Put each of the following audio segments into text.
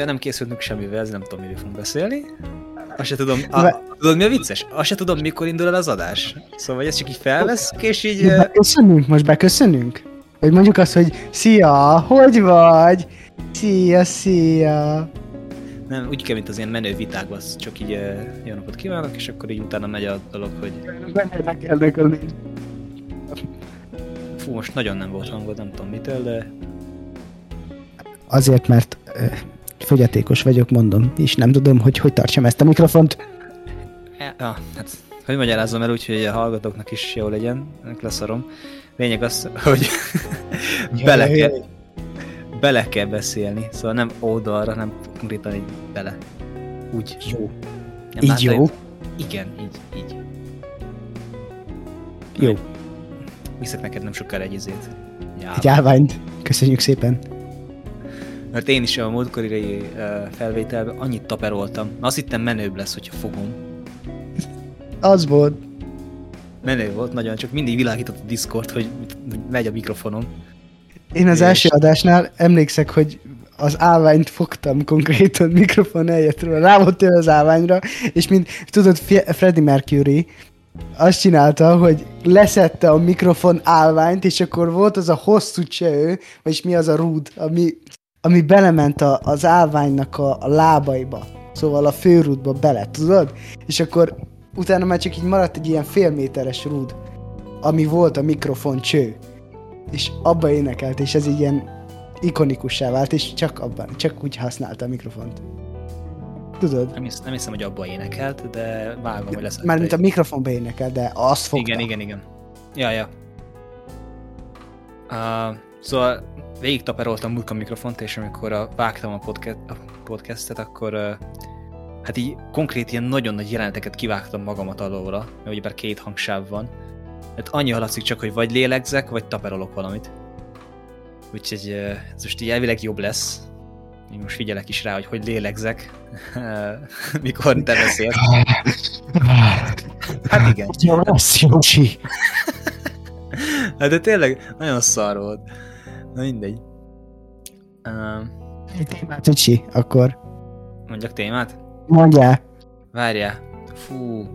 mivel nem készültünk semmivel, ez nem tudom, miről fogunk beszélni. Azt se tudom, a, tudod mi a vicces? Azt se tudom, mikor indul el az adás. Szóval, hogy ezt csak így felvesz, és így... Beköszönünk, most beköszönünk? Vagy mondjuk azt, hogy szia, hogy vagy? Szia, szia. Nem, úgy kell, mint az ilyen menő vitákban, az csak így jó napot kívánok, és akkor így utána megy a dolog, hogy Bennetek érdekelni. fú, most nagyon nem volt hangod, nem tudom mitől, de Azért, mert fogyatékos vagyok, mondom, és nem tudom, hogy hogy tartsam ezt a mikrofont. Ja, ah, hát, hogy magyarázom el úgy, hogy a hallgatóknak is jó legyen, leszarom. Lényeg az, hogy bele, kell, bele kell beszélni, szóval nem oldalra, nem konkrétan így bele. Úgy. Jó. Nem Így láttad? jó? Igen, így, így. Jó. Viszek neked nem sokára egy izét. Ja, Egy állványt. Köszönjük szépen. Mert én is a múltkori uh, felvételben annyit taperoltam. Azt hittem menőbb lesz, hogyha fogom. Az volt. Menő volt nagyon, csak mindig világított a Discord, hogy megy a mikrofonom. Én az És- első adásnál emlékszek, hogy az állványt fogtam konkrétan mikrofon helyetről, rá volt az állványra, és mint tudod, Freddie Mercury azt csinálta, hogy leszette a mikrofon állványt, és akkor volt az a hosszú cső, vagyis mi az a rúd, ami, ami belement a, az állványnak a, a lábaiba, szóval a főrúdba bele, tudod? És akkor utána már csak így maradt egy ilyen fél méteres rúd, ami volt a mikrofon cső és abba énekelt, és ez így ilyen ikonikussá vált, és csak abban, csak úgy használta a mikrofont. Tudod? Nem, hisz, nem hiszem, hogy abba énekelt, de vágom, hogy lesz. Mármint a mikrofonba énekel, de azt fogta. Igen, igen, igen. Ja, ja. Uh, szóval végig taperoltam a mikrofont, és amikor uh, vágtam a, podcast, a podcastet, akkor uh, hát így konkrét ilyen nagyon nagy jeleneteket kivágtam magamat alóra, mert ugyebár két hangsáv van. Hát annyi hallatszik csak, hogy vagy lélegzek, vagy taperolok valamit. Úgyhogy uh, ez most így elvileg jobb lesz. Én most figyelek is rá, hogy hogy lélegzek, mikor te beszélsz. Hát igen. Jó lesz. Hát de tényleg nagyon szar volt. Na mindegy. Uh, Témát, Öcsi, akkor mondjak témát? mondjál. Várjál. Fú.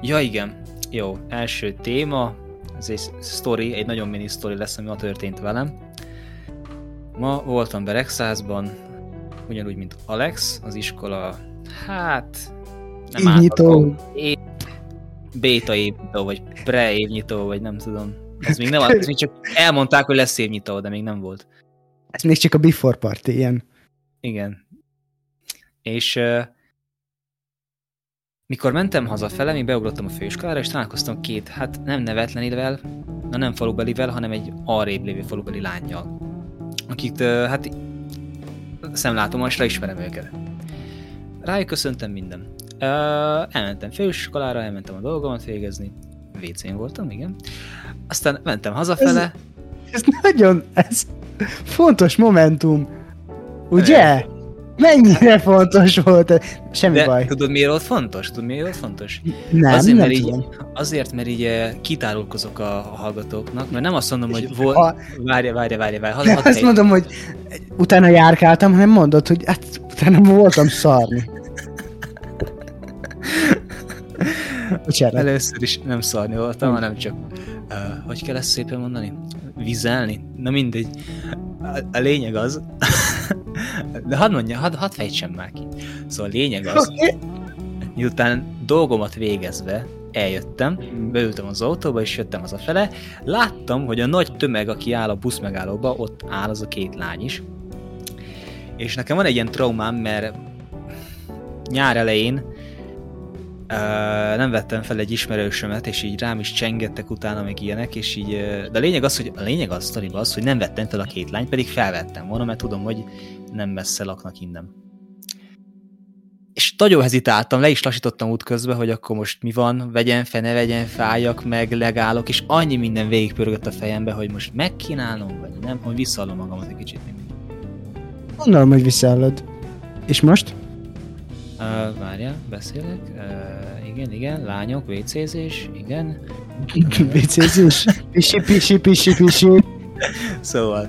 Ja igen. Jó, első téma. Ez egy story, egy nagyon mini story lesz, ami ma történt velem. Ma voltam Berexházban, ugyanúgy, mint Alex, az iskola, hát... Nem Évnyitó. átadó. É- Béta évnyitó, vagy pre évnyitó, vagy nem tudom. Ez még nem, ez még csak elmondták, hogy lesz évnyitó, de még nem volt. Ez még csak a before party, ilyen. Igen. És uh, mikor mentem hazafele, még beugrottam a főiskolára, és találkoztam két, hát nem nevetlenivel, na nem falubelivel, hanem egy arrébb lévő falubeli lányjal, akit uh, hát szemlátomásra ismerem őket. Rájuk köszöntem minden. Uh, elmentem főiskolára, elmentem a dolgomat végezni, WC-n voltam, igen. Aztán mentem hazafele, Ez nagyon, ez fontos momentum. Ugye? Mennyire fontos volt ez? Semmi de baj. tudod miért volt fontos? Tudod miért volt fontos? Nem, azért, nem mert így, tudom. azért, mert így eh, kitárulkozok a, a hallgatóknak, mert nem azt mondom, hogy volt... ha- Várja, várja, várja, várja. Nem azt mondom, hogy utána járkáltam, hanem mondod, hogy hát utána voltam szarni. Bocsánat. Először is nem szarni voltam, hanem csak... Uh, hogy kell ezt szépen mondani? Vizelni? Na mindegy. A, a lényeg az... de hadd mondja, hadd, hadd fejtsem már ki. Szóval a lényeg az, miután dolgomat végezve eljöttem, beültem az autóba, és jöttem hazafele, láttam, hogy a nagy tömeg, aki áll a busz megállóba, ott áll az a két lány is. És nekem van egy ilyen traumám, mert nyár elején Uh, nem vettem fel egy ismerősömet, és így rám is csengettek utána, meg ilyenek, és így, uh, de a lényeg az, hogy a lényeg az, sztoriban az, hogy nem vettem fel a két lányt, pedig felvettem volna, mert tudom, hogy nem messze laknak innen. És nagyon hezitáltam, le is lassítottam út közben, hogy akkor most mi van, vegyen fel, ne vegyen, fájak meg, legálok, és annyi minden végigpörgött a fejembe, hogy most megkínálom, vagy nem, hogy visszaadom magamat egy kicsit. Gondolom, hogy visszaállod. És most? Uh, várja, beszélek. Uh, igen, igen, lányok, WC-zés, igen. WC-zés? Pisi, pisi, pisi, pisi. Szóval,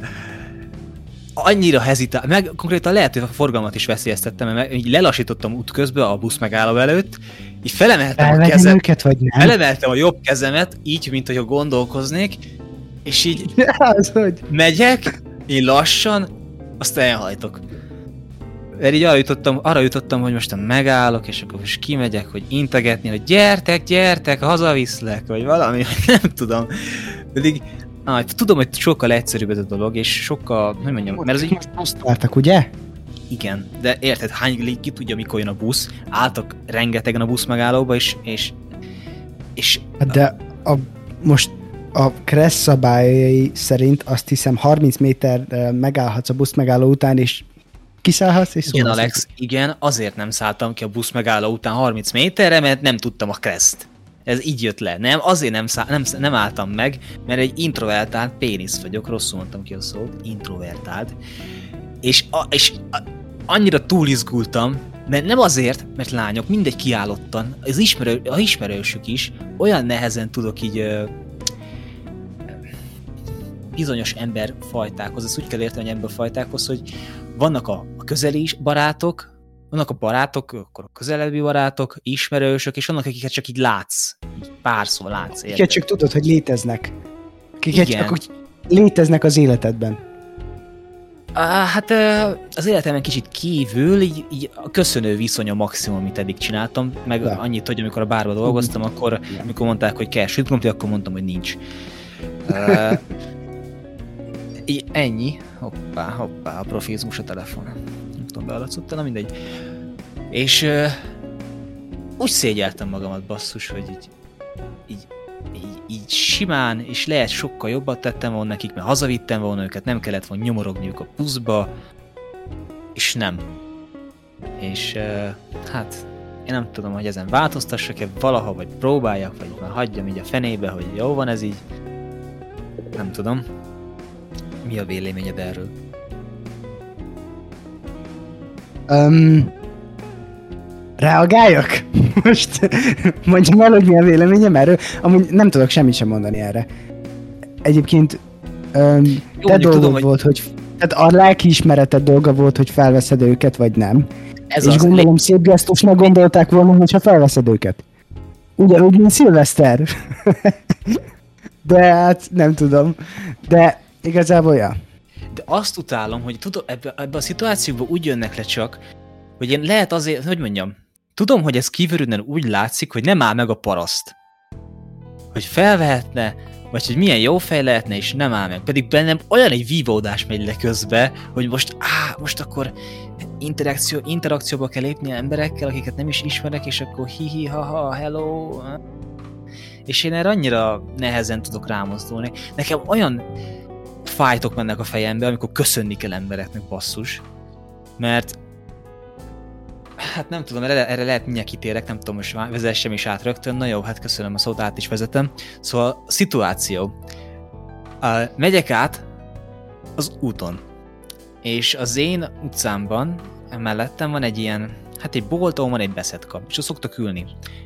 annyira hezitál, meg konkrétan lehet, hogy a forgalmat is veszélyeztettem, mert így lelassítottam út közben a busz megálló előtt, így felemeltem a kezem, őket, vagy nem? felemeltem a jobb kezemet, így, mint hogyha gondolkoznék, és így Az, hogy... megyek, én lassan, azt elhajtok. Mert így arra jutottam, arra jutottam, hogy most megállok, és akkor most kimegyek, hogy integetni, hogy gyertek, gyertek, hazaviszlek, vagy valami, nem tudom. Pedig ah, tudom, hogy sokkal egyszerűbb ez a dolog, és sokkal, hogy mondjam, mert az így, Azt vártak, ugye? igen, de érted, hány ki tudja, mikor jön a busz, álltak rengetegen a busz megállóba, és, és, és Hát De a, most a Kressz szabályai szerint azt hiszem 30 méter megállhatsz a busz megálló után, és kiszállhatsz, és igen, szólhatsz. Alex, igen, azért nem szálltam ki a busz megálló után 30 méterre, mert nem tudtam a kreszt. Ez így jött le. Nem, azért nem, szá- nem, nem álltam meg, mert egy introvertált pénisz vagyok, rosszul mondtam ki a szót, introvertált. És, a, és a, annyira túlizgultam, mert nem azért, mert lányok mindegy kiállottan, az ismerő, a ismerősük is olyan nehezen tudok így ö, bizonyos emberfajtákhoz, ezt úgy kell érteni, hogy emberfajtákhoz, hogy vannak a, a közeli barátok, vannak a barátok, akkor a közelebbi barátok, ismerősök, és vannak, akiket csak így látsz, így párszor látsz, érted? Akiket csak tudod, hogy léteznek. Akiket Igen. csak úgy léteznek az életedben. Á, hát az életemben kicsit kívül, így, így a köszönő viszony a maximum, amit eddig csináltam, meg Ja. annyit, hogy amikor a bárba dolgoztam, akkor amikor mondták, hogy kell sült krumpli, akkor mondtam, hogy nincs. Így ennyi. Hoppá, hoppá, a profizmus a telefon. Nem tudom, bealatszott na mindegy. És ö, úgy szégyeltem magamat basszus, hogy így, így, így, így simán, és lehet sokkal jobbat tettem volna nekik, mert hazavittem volna őket, nem kellett volna nyomorogniuk a buszba, és nem. És ö, hát én nem tudom, hogy ezen változtassak-e valaha, vagy próbáljak, vagy már hagyjam így a fenébe, hogy jó van ez így. Nem tudom. Mi a véleményed erről? Um, reagáljak? Most mondjam el, hogy mi a véleményem erről. Amúgy nem tudok semmit sem mondani erre. Egyébként um, te mondjuk dolgod tudom, hogy- volt, hogy tehát a lelkiismereted dolga volt, hogy felveszed őket, vagy nem. Ez és az, gondolom szép gesztusnak gondolták volna, hogyha felveszed őket. Ugyanúgy, mint Szilveszter. De hát nem tudom. De igazából ja. De azt utálom, hogy tudom, ebbe, ebbe a szituációba úgy jönnek le csak, hogy én lehet azért, hogy mondjam, tudom, hogy ez kívülről úgy látszik, hogy nem áll meg a paraszt. Hogy felvehetne, vagy hogy milyen jó fej lehetne, és nem áll meg. Pedig bennem olyan egy vívódás megy le közbe, hogy most, á, most akkor interakció, interakcióba kell lépni emberekkel, akiket nem is ismerek, és akkor hihi, haha, hello. És én erre annyira nehezen tudok rámozdulni. Nekem olyan fájtok mennek a fejembe, amikor köszönni kell embereknek basszus. Mert hát nem tudom, erre, erre lehet mindjárt kitérek, nem tudom, most vezessem is át rögtön. Na jó, hát köszönöm a szót, át is vezetem. Szóval szituáció. Uh, megyek át az úton. És az én utcámban mellettem van egy ilyen, hát egy bolt, ahol van egy beszetka, és ott szoktak ülni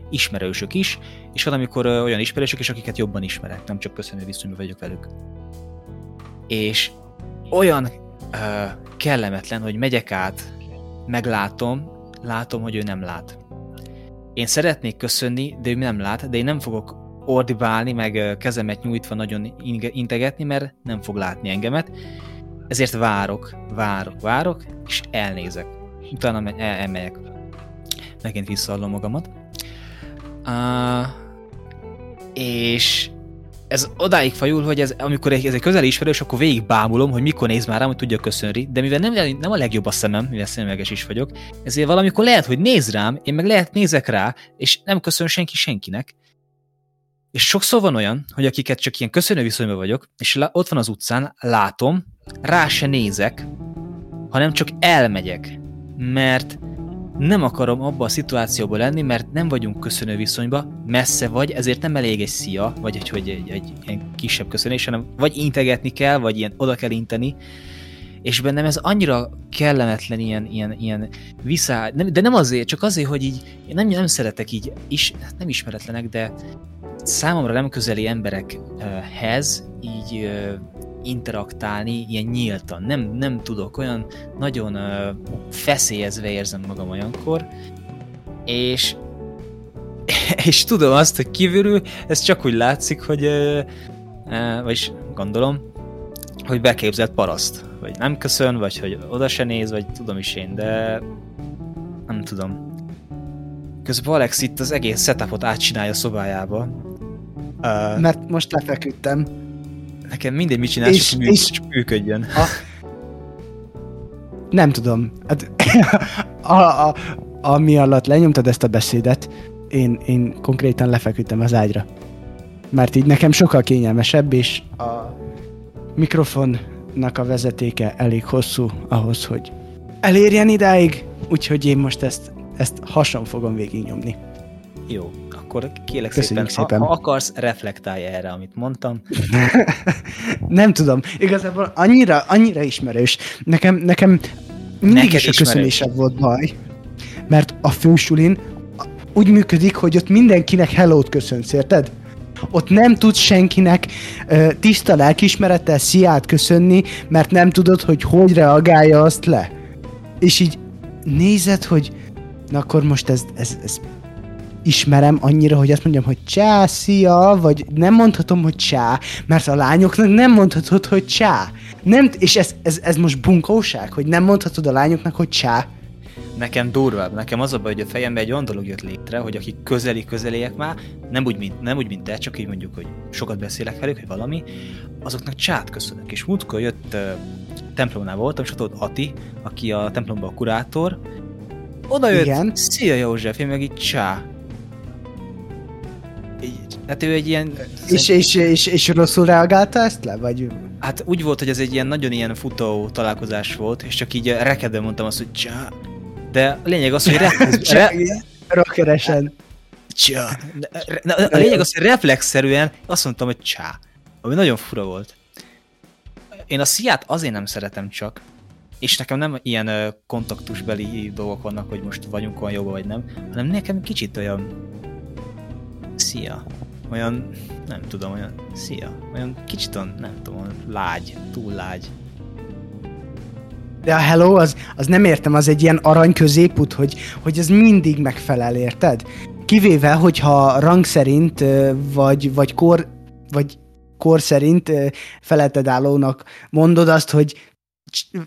ismerősök is, és van, amikor olyan ismerősök is, akiket jobban ismerek, nem csak köszönő viszonyban vagyok velük. És olyan ö, kellemetlen, hogy megyek át, meglátom, látom, hogy ő nem lát. Én szeretnék köszönni, de ő nem lát, de én nem fogok ordibálni, meg kezemet nyújtva nagyon integetni, mert nem fog látni engemet. Ezért várok, várok, várok, és elnézek. Utána me- el- elmegyek. Megint visszaadom magamat. Uh, és ez odáig fajul, hogy ez, amikor ez egy közeli ismerős, akkor végig bámulom, hogy mikor néz már rám, hogy tudja köszönni, de mivel nem, nem a legjobb a szemem, mivel szemüveges is vagyok, ezért valamikor lehet, hogy néz rám, én meg lehet nézek rá, és nem köszön senki senkinek. És sokszor van olyan, hogy akiket csak ilyen köszönő viszonyban vagyok, és ott van az utcán, látom, rá se nézek, hanem csak elmegyek, mert nem akarom abba a szituációba lenni, mert nem vagyunk köszönő viszonyba, messze vagy, ezért nem elég egy szia, vagy egy, hogy egy, egy ilyen kisebb köszönés, hanem vagy integetni kell, vagy ilyen oda kell inteni, és bennem ez annyira kellemetlen ilyen, ilyen, ilyen vissza, de nem azért, csak azért, hogy így én nem, nem szeretek így, is, nem ismeretlenek, de számomra nem közeli emberekhez így interaktálni ilyen nyíltan. Nem, nem tudok, olyan nagyon feszélyezve érzem magam olyankor, és és tudom azt, hogy kívülről ez csak úgy látszik, hogy vagyis gondolom, hogy beképzelt paraszt, vagy nem köszön, vagy hogy oda se néz, vagy tudom is én, de nem tudom. Közben Alex itt az egész setupot átcsinálja szobájába. Uh, Mert most lefeküdtem. Nekem mindegy, mit csinálsz, és, mű, és működjön. A... Nem tudom. Hát, a, a, ami alatt lenyomtad ezt a beszédet, én, én konkrétan lefeküdtem az ágyra. Mert így nekem sokkal kényelmesebb, és a mikrofonnak a vezetéke elég hosszú ahhoz, hogy elérjen idáig, úgyhogy én most ezt, ezt hason fogom végignyomni. Jó, akkor kérlek szépen, szépen. Ha, ha akarsz, reflektálj erre, amit mondtam. nem tudom, igazából annyira, annyira ismerős. Nekem, nekem mindig Neked is a köszönésed volt baj, mert a fősulin úgy működik, hogy ott mindenkinek hello-t köszönsz, érted? Ott nem tudsz senkinek uh, tiszta lelkismerettel sziát köszönni, mert nem tudod, hogy hogy reagálja azt le. És így nézed, hogy na akkor most ez, ez, ez ismerem annyira, hogy azt mondjam, hogy csá, szia, vagy nem mondhatom, hogy csá, mert a lányoknak nem mondhatod, hogy csá. Nem, és ez, ez, ez most bunkóság, hogy nem mondhatod a lányoknak, hogy csá. Nekem durvább, nekem az a baj, hogy a fejembe egy olyan dolog jött létre, hogy akik közeli közeliek már, nem úgy, mint, nem úgy, mint te, csak így mondjuk, hogy sokat beszélek velük, hogy valami, azoknak csát köszönök. És múltkor jött uh, templomnál voltam, és ott volt Ati, aki a templomban a kurátor, oda jött, Igen. szia József, én meg így csá. Hát ő egy ilyen... És, és, és, és rosszul reagálta ezt le? Vagy... Hát úgy volt, hogy ez egy ilyen nagyon ilyen futó találkozás volt, és csak így rekedve mondtam azt, hogy csá. De a lényeg az, hogy reflex... re... Rockeresen. Csá. A lényeg az, hogy reflexzerűen azt mondtam, hogy csá. Ami nagyon fura volt. Én a sziát azért nem szeretem csak, és nekem nem ilyen kontaktusbeli dolgok vannak, hogy most vagyunk olyan jóban vagy nem, hanem nekem kicsit olyan szia olyan, nem tudom, olyan, szia, olyan kicsit olyan, nem tudom, lágy, túl lágy. De a hello, az, az nem értem, az egy ilyen arany középút, hogy, hogy ez mindig megfelel, érted? Kivéve, hogyha rang szerint, vagy, vagy kor, vagy kor szerint feletted állónak mondod azt, hogy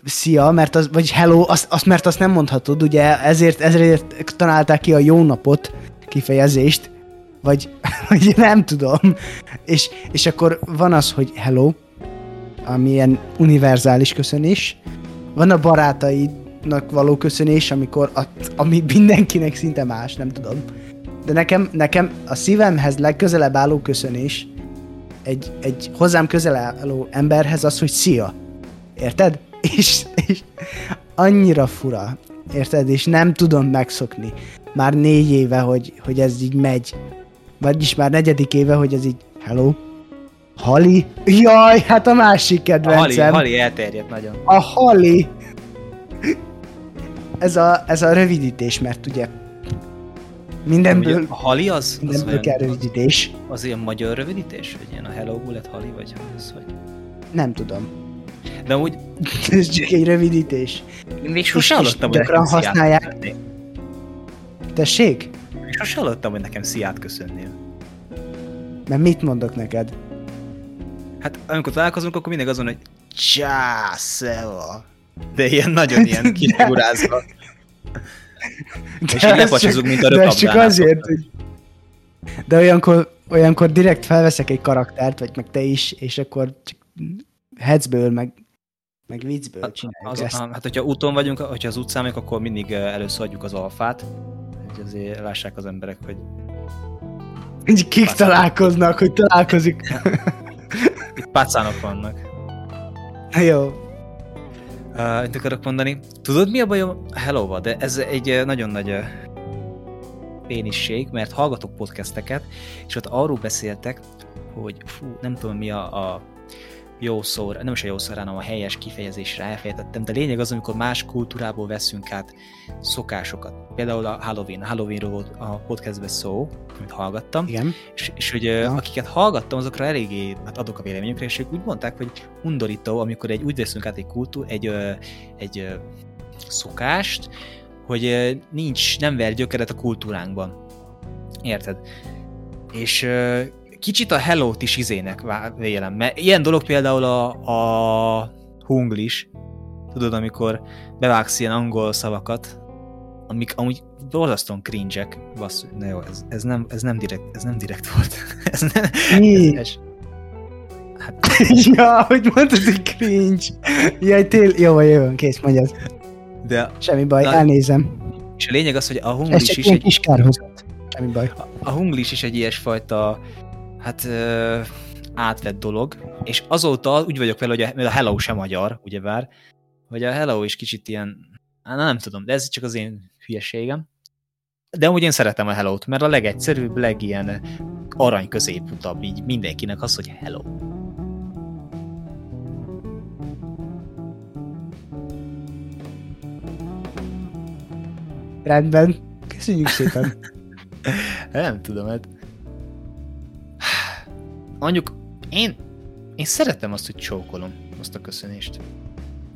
szia, mert az, vagy hello, azt, azt, mert azt nem mondhatod, ugye ezért, ezért találták ki a jó napot kifejezést, vagy, vagy nem tudom. És, és akkor van az, hogy hello, ami ilyen univerzális köszönés, van a barátaidnak való köszönés, amikor a, ami mindenkinek szinte más, nem tudom. De nekem, nekem a szívemhez legközelebb álló köszönés egy, egy hozzám közel álló emberhez az, hogy szia. Érted? És, és annyira fura. Érted? És nem tudom megszokni. Már négy éve, hogy, hogy ez így megy vagyis már negyedik éve, hogy ez így, hello, Hali? Jaj, hát a másik kedvencem. A Hali, Hali elterjedt nagyon. A Hali. Ez a, ez a rövidítés, mert ugye mindenből... A Hali az? Mindenből az kell rövidítés. Az ilyen magyar rövidítés? Vagy ilyen a Hello Bullet Hali, vagy az, vagy? Nem tudom. De úgy... ez csak egy rövidítés. Még sosem hallottam, hogy használják. Tessék? Sosem hallottam, hogy nekem sziát köszönnél. Mert mit mondok neked? Hát amikor találkozunk, akkor mindig azon, hogy csá, szeva. De ilyen nagyon ilyen kifigurázva. És így lepacsozunk, mint a De csak azért, hogy... De olyankor, olyankor direkt felveszek egy karaktert, vagy meg te is, és akkor csak hetzből, meg, meg viccből csináljuk az, ezt. Hát, hogyha úton vagyunk, hogyha az utcán vagyunk, akkor mindig először adjuk az alfát, hogy azért lássák az emberek, hogy... Így kik pácánok. találkoznak, hogy találkozik. Itt pácánok vannak. Jó. Uh, mit akarok mondani? Tudod mi a bajom hello de ez egy nagyon nagy pénisség, mert hallgatok podcasteket, és ott arról beszéltek, hogy fú, nem tudom mi a, a jó szó, nem is a jó szó, hanem a helyes kifejezésre elfejtettem, de lényeg az, amikor más kultúrából veszünk át szokásokat. Például a Halloween. Halloweenról volt a podcastben szó, amit hallgattam. Igen. És, és hogy ja. akiket hallgattam, azokra eléggé hát adok a véleményükre, és ők úgy mondták, hogy undorító, amikor egy, úgy veszünk át egy kultúr, egy, egy, egy szokást, hogy nincs, nem ver gyökeret a kultúránkban. Érted? És kicsit a Hello-t is izének vélem, mert ilyen dolog például a, a hunglis, tudod, amikor bevágsz ilyen angol szavakat, amik amúgy borzasztóan cringe-ek, bassz, na jó, ez, ez, nem, ez, nem direkt, ez nem direkt volt. ez nem, Mi? Ez, hát... ja, hogy mondtad, hogy cringe. Jaj, tél... Jó, jó, kész, mondjad. De... Semmi baj, na, elnézem. És a lényeg az, hogy a hunglis is egy... kis kárhozat. Semmi baj. A, a hunglis is egy ilyesfajta hát ö, átvett dolog, és azóta úgy vagyok vele, hogy a, a Hello sem magyar, ugyebár, hogy a Hello is kicsit ilyen, hát nem tudom, de ez csak az én hülyeségem. De amúgy én szeretem a Hello-t, mert a legegyszerűbb, legilyen arany középutabb így mindenkinek az, hogy Hello. Rendben. Köszönjük szépen. nem tudom, hát mondjuk én, én szeretem azt, hogy csókolom azt a köszönést.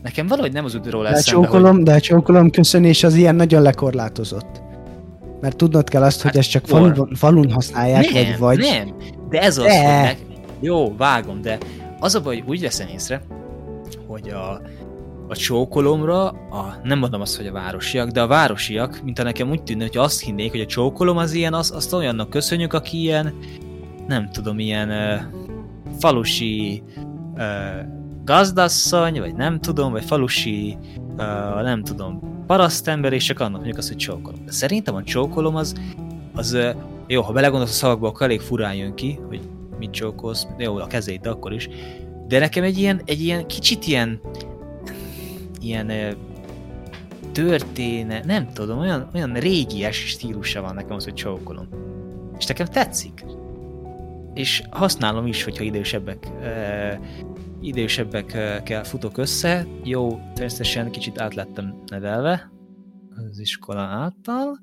Nekem valahogy nem az útról lesz. De csókolom, hogy... de csókolom köszönés az ilyen nagyon lekorlátozott. Mert tudnod kell azt, hát hogy ezt csak falun, falun használják, nem, vagy vagy. Nem, de ez az, de. hogy meg... Jó, vágom, de az a baj, úgy veszem észre, hogy a, a csókolomra, a, nem mondom azt, hogy a városiak, de a városiak, mint nekem úgy tűnne, hogy azt hinnék, hogy a csókolom az ilyen, az, azt olyannak köszönjük, aki ilyen, nem tudom, ilyen uh, falusi uh, gazdasszony, vagy nem tudom, vagy falusi, uh, nem tudom, parasztember, és csak annak mondjuk azt, hogy csókolom. De szerintem a csókolom az, az jó, ha belegondolsz a szavakba, akkor elég furán jön ki, hogy mit csókolsz, jó, a kezét, de akkor is. De nekem egy ilyen, egy ilyen kicsit ilyen, ilyen történe, nem tudom, olyan, olyan régies stílusa van nekem az, hogy csókolom. És nekem tetszik és használom is, hogyha idősebbek uh, idősebbekkel futok össze. Jó, természetesen kicsit át lettem nevelve az iskola által,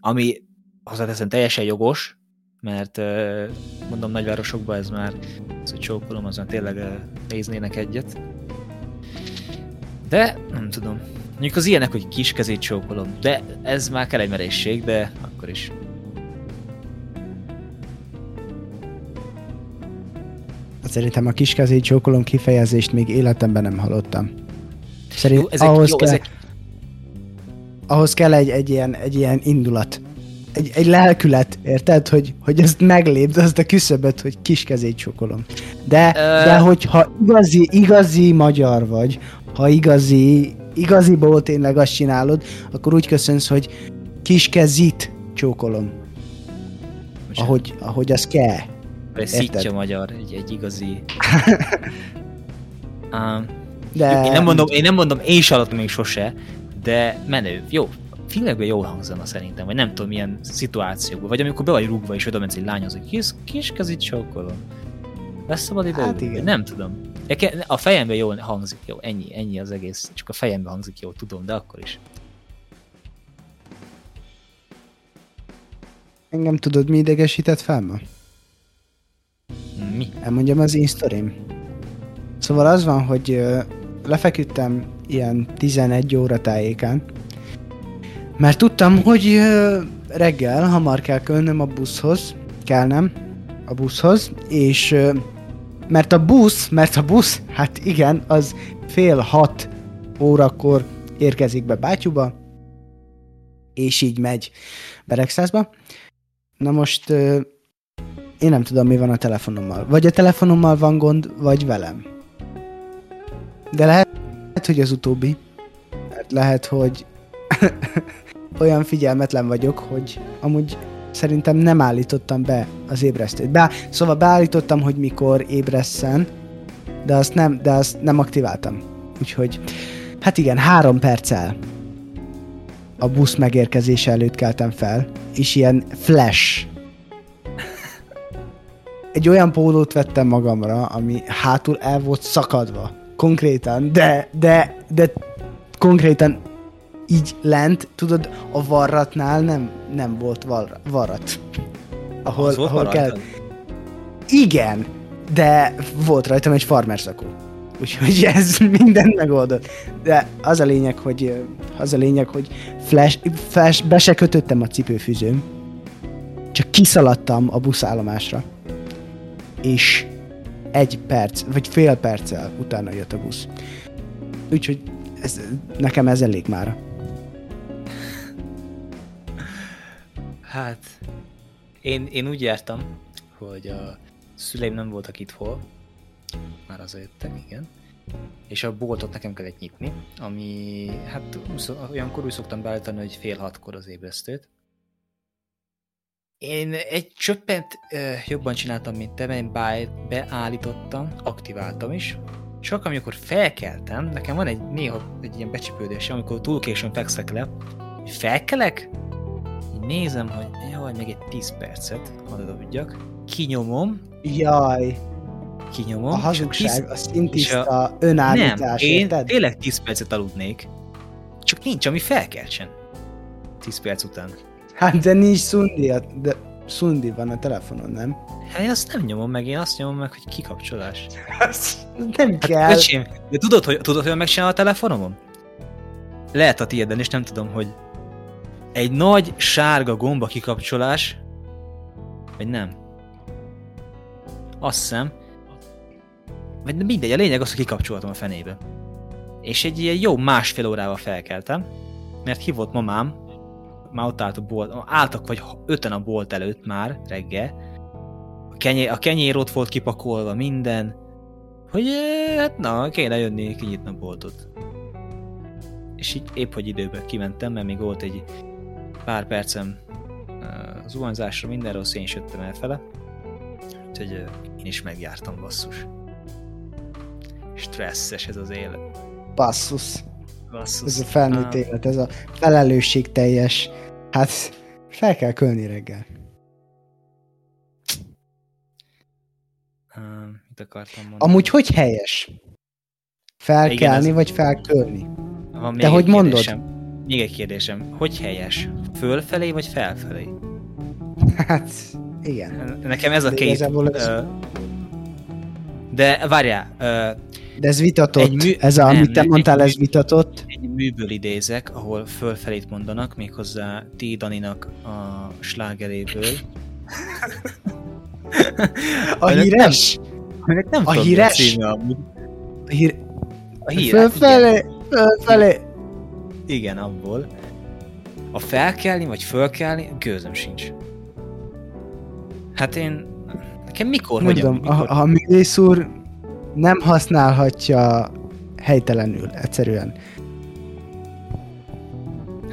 ami hozzáteszem teljesen jogos, mert uh, mondom, nagyvárosokban ez már, az, hogy csókolom, azon tényleg uh, néznének egyet. De nem tudom. Mondjuk az ilyenek, hogy kiskezét csókolom, de ez már kell egy merészség, de akkor is Szerintem a kiskezét csókolom kifejezést még életemben nem hallottam. Szerint jó, ezek, ahhoz, jó, kell, ezek... ahhoz kell egy, egy, ilyen, egy ilyen indulat. Egy, egy lelkület, érted? Hogy, hogy ezt meglépd, azt a küszöböt, hogy kiskezét csókolom. De, uh... de hogyha igazi, igazi magyar vagy, ha igazi, igaziból tényleg azt csinálod, akkor úgy köszönsz, hogy kiskezit csókolom. Ahogy, ahogy az kell. Egy szitja magyar, egy, egy igazi... um, de... Én nem, mondom, én nem mondom, én is még sose, de menő. Jó, filmekben jól hangzana szerintem, vagy nem tudom, milyen szituációkban, vagy amikor be vagy rúgva, és oda egy lányhoz, hogy kis, kis kezit csókolom. Lesz szabad ide? Hát igen. Nem tudom. A fejemben jól hangzik, jó, ennyi, ennyi az egész. Csak a fejemben hangzik jó, tudom, de akkor is. Engem tudod, mi idegesített fel ma? Elmondjam az én. Szóval az van, hogy lefeküdtem ilyen 11 óra tájékán, mert tudtam, hogy reggel hamar kell kölnöm a buszhoz, kell nem, a buszhoz, és mert a busz, mert a busz, hát igen, az fél hat órakor érkezik be Bátyuba, és így megy Beregszászba. Na most én nem tudom, mi van a telefonommal. Vagy a telefonommal van gond, vagy velem. De lehet, hogy az utóbbi. Mert lehet, hogy olyan figyelmetlen vagyok, hogy amúgy szerintem nem állítottam be az ébresztőt. Be, szóval beállítottam, hogy mikor ébresszen, de azt nem, de azt nem aktiváltam. Úgyhogy, hát igen, három perccel a busz megérkezése előtt keltem fel, és ilyen flash egy olyan pólót vettem magamra, ami hátul el volt szakadva. Konkrétan, de, de, de konkrétan így lent, tudod, a varratnál nem, nem volt var, varrat. Ahol, Az ahol kell. Igen, de volt rajtam egy farmer szakó. Úgyhogy ez mindent megoldott. De az a lényeg, hogy az a lényeg, hogy flash, flash be se kötöttem a cipőfűzőm. Csak kiszaladtam a buszállomásra. És egy perc, vagy fél perccel utána jött a busz. Úgyhogy ez, nekem ez elég már. Hát, én, én úgy jártam, hogy a szüleim nem voltak itt hol, már hazajöttek, igen, és a boltot nekem kellett nyitni, ami, hát úsz- olyankor úgy szoktam beállítani, hogy fél hatkor az ébresztőt. Én egy csöppent ö, jobban csináltam, mint te, mert én beáll- beállítottam, aktiváltam is, csak amikor felkeltem, nekem van egy néha egy ilyen becsipődés, amikor túl későn fekszek le, hogy felkelek, így nézem, hogy jaj, még egy 10 percet, hadd adjak, kinyomom, Jaj, kinyomom, a hazugság, tíz- a szintiszta önállítás, nem, én érted? tényleg 10 percet aludnék, csak nincs, ami felkeltsen. 10 perc után. Hát de nincs szundi, a- de szundi van a telefonon, nem? Hát azt nem nyomom meg, én azt nyomom meg, hogy kikapcsolás. Nem Hát, kell. öcsém, de tudod, hogy, tudod, hogy megcsinál a telefonomon? Lehet a tiéden, és nem tudom, hogy egy nagy sárga gomba kikapcsolás, vagy nem? Azt hiszem. Vagy mindegy, a lényeg az, hogy kikapcsoltam a fenébe. És egy ilyen jó másfél órával felkeltem, mert hívott mamám, már ott állt a bolt, álltak vagy öten a bolt előtt már reggel, a kenyér, a kenyér ott volt kipakolva, minden, hogy hát na, kéne jönni, kinyitni a boltot. És így épp, hogy időben kimentem, mert még volt egy pár percem zuhanyzásra, mindenről szén is jöttem elfele. Úgyhogy én is megjártam basszus. Stresszes ez az élet. Basszus. Basszus. Ez a felnőtt Ah, élet, ez a felelősségteljes. Hát fel kell kölni reggel. ah, mit akartam mondani? Amúgy hogy helyes? Felkelni Igen, vagy felkölni? Van még hogy mondod? kérdésem. Még egy kérdésem. Hogy helyes? Fölfelé vagy felfelé? Hát, igen. Nekem ez a két... ez- De várjál, ö, De ez vitatott. Egy mű- Ez, a, nem, amit te nem, mondtál, ez vitatott. egy műből idézek, ahol fölfelét mondanak, méghozzá T. Daninak a slágeréből. A híres? Nem, nem A híres? amúgy. A hír... A híres, Fölfelé, fölfelé. Igen, abból. A felkelni vagy fölkelni, gőzöm sincs. Hát én... Nekem mikor, Nem hogyan, mikor? a, a művész úr nem használhatja helytelenül, egyszerűen.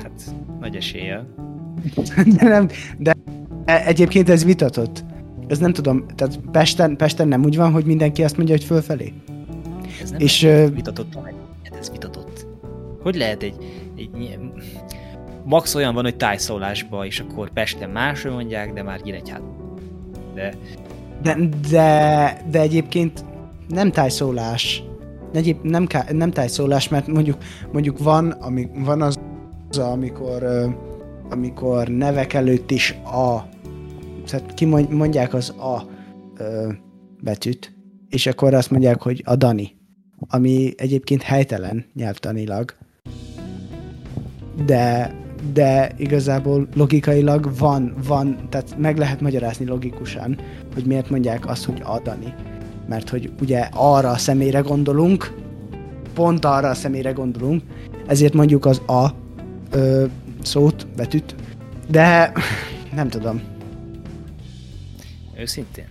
Hát, nagy eséllyel. De, nem, de e- egyébként ez vitatott. Ez nem tudom, tehát Pesten, Pesten nem úgy van, hogy mindenki azt mondja, hogy fölfelé. Ez nem És, ö, vitatott, hát ez vitatott. Hogy lehet egy, egy max olyan van, hogy tájszólásba, és akkor Pesten másról mondják, de már Nyíregyhát. De De, de, de egyébként nem tájszólás. Egyéb, nem, ká, nem tájszólás, mert mondjuk, mondjuk van, ami, van az, az amikor, amikor nevek előtt is a, tehát kimondják az a ö, betűt, és akkor azt mondják, hogy a Dani, ami egyébként helytelen nyelvtanilag, de, de igazából logikailag van, van, tehát meg lehet magyarázni logikusan, hogy miért mondják azt, hogy a Dani. Mert hogy ugye arra a személyre gondolunk, pont arra a személyre gondolunk, ezért mondjuk az a ö, szót, betűt, de nem tudom. őszintén,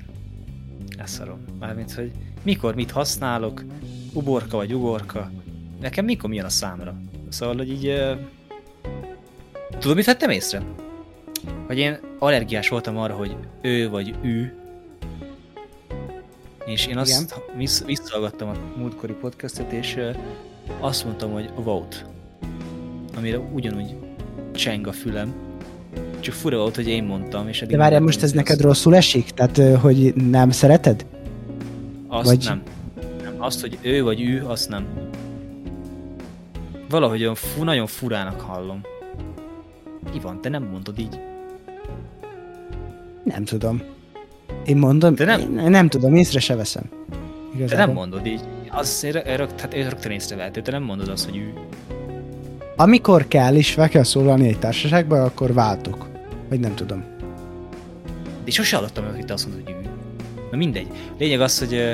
leszarom. Mármint, hogy mikor mit használok, uborka vagy ugorka, nekem mikor mi jön a számra. Szóval, hogy így... Uh, tudod, mit vettem észre? Hogy én allergiás voltam arra, hogy ő vagy ő, és én azt vissz, visszahallgattam a múltkori podcastet, és azt mondtam, hogy vote, amire ugyanúgy cseng a fülem, Csak fura volt, hogy én mondtam, és De várjál, most ez neked rosszul esik? Tehát, hogy nem szereted? Azt vagy- nem. nem. Azt, hogy ő vagy ő, azt nem. Valahogy olyan fu, nagyon furának hallom. Mi van, te nem mondod így. Nem tudom. Én mondom, De nem- Én nem tudom, észre se veszem. Igazából. nem mondod így. Az, tehát ő rögtön észrevehető, te nem mondod azt, hogy ő. Amikor kell és fel kell szólalni egy társaságban, akkor váltok. Vagy nem tudom. De sose hallottam, hogy te azt mondod, hogy ő. Na mindegy. Lényeg az, hogy ö,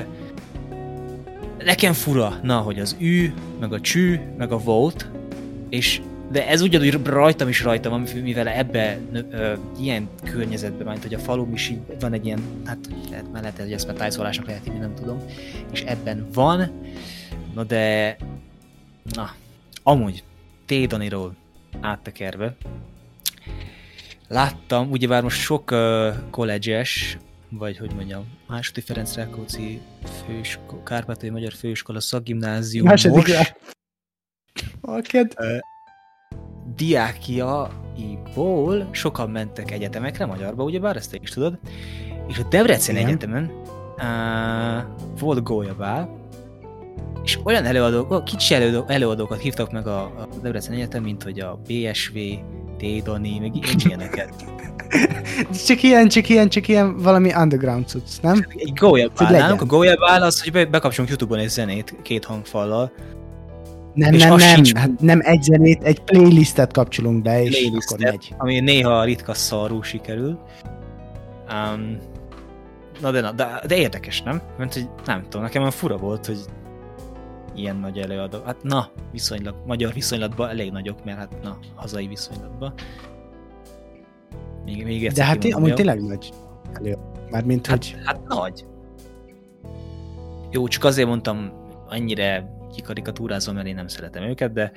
nekem fura, na, hogy az ű, meg a csű, meg a volt, és de ez ugyanúgy rajtam is rajtam, mivel ebbe ö, ilyen környezetben, mint hogy a falum is így van egy ilyen, hát lehet, már lehet, hogy ezt már tájszólásnak lehet hívni, nem tudom, és ebben van, na de, na, amúgy, Tédaniról áttekerve, láttam, ugyebár most sok uh, vagy hogy mondjam, második Ferenc Rákóczi főiskola, Kárpátai Magyar Főiskola szakgimnázium Második most. Aked. Diákjaiból sokan mentek egyetemekre, magyarba, ugyebár ezt te is tudod, és a Debrecen Igen. Egyetemen uh, volt gólyabál, és olyan előadók, kicsi előadók, előadókat hívtak meg a, a Debrecen Egyetem, mint hogy a BSV, Tédani, meg ilyeneket. Csak ilyen, csak ilyen, csak ilyen valami underground cucc, nem? Egy gólyabál nálunk, a gólyabál az, hogy be- bekapcsolunk Youtube-on egy zenét két hangfallal, Nem, És nem, nem, sincs. hát nem egy zenét, egy playlistet kapcsolunk be, és Playlistet. akkor megy. ami néha ritka szarú sikerül. Um, na de, na, de, de érdekes, nem? Mert hogy nem tudom, nekem olyan fura volt, hogy ilyen nagy előadó. Hát na, viszonylag, magyar viszonylatban elég nagyok, mert hát na, hazai viszonylatban. Még, még egyszer De hát amúgy tényleg nagy. Elő. Mármint, hogy Hát, hát nagy. Jó, csak azért mondtam, annyira kikarikatúrázom, mert én nem szeretem őket, de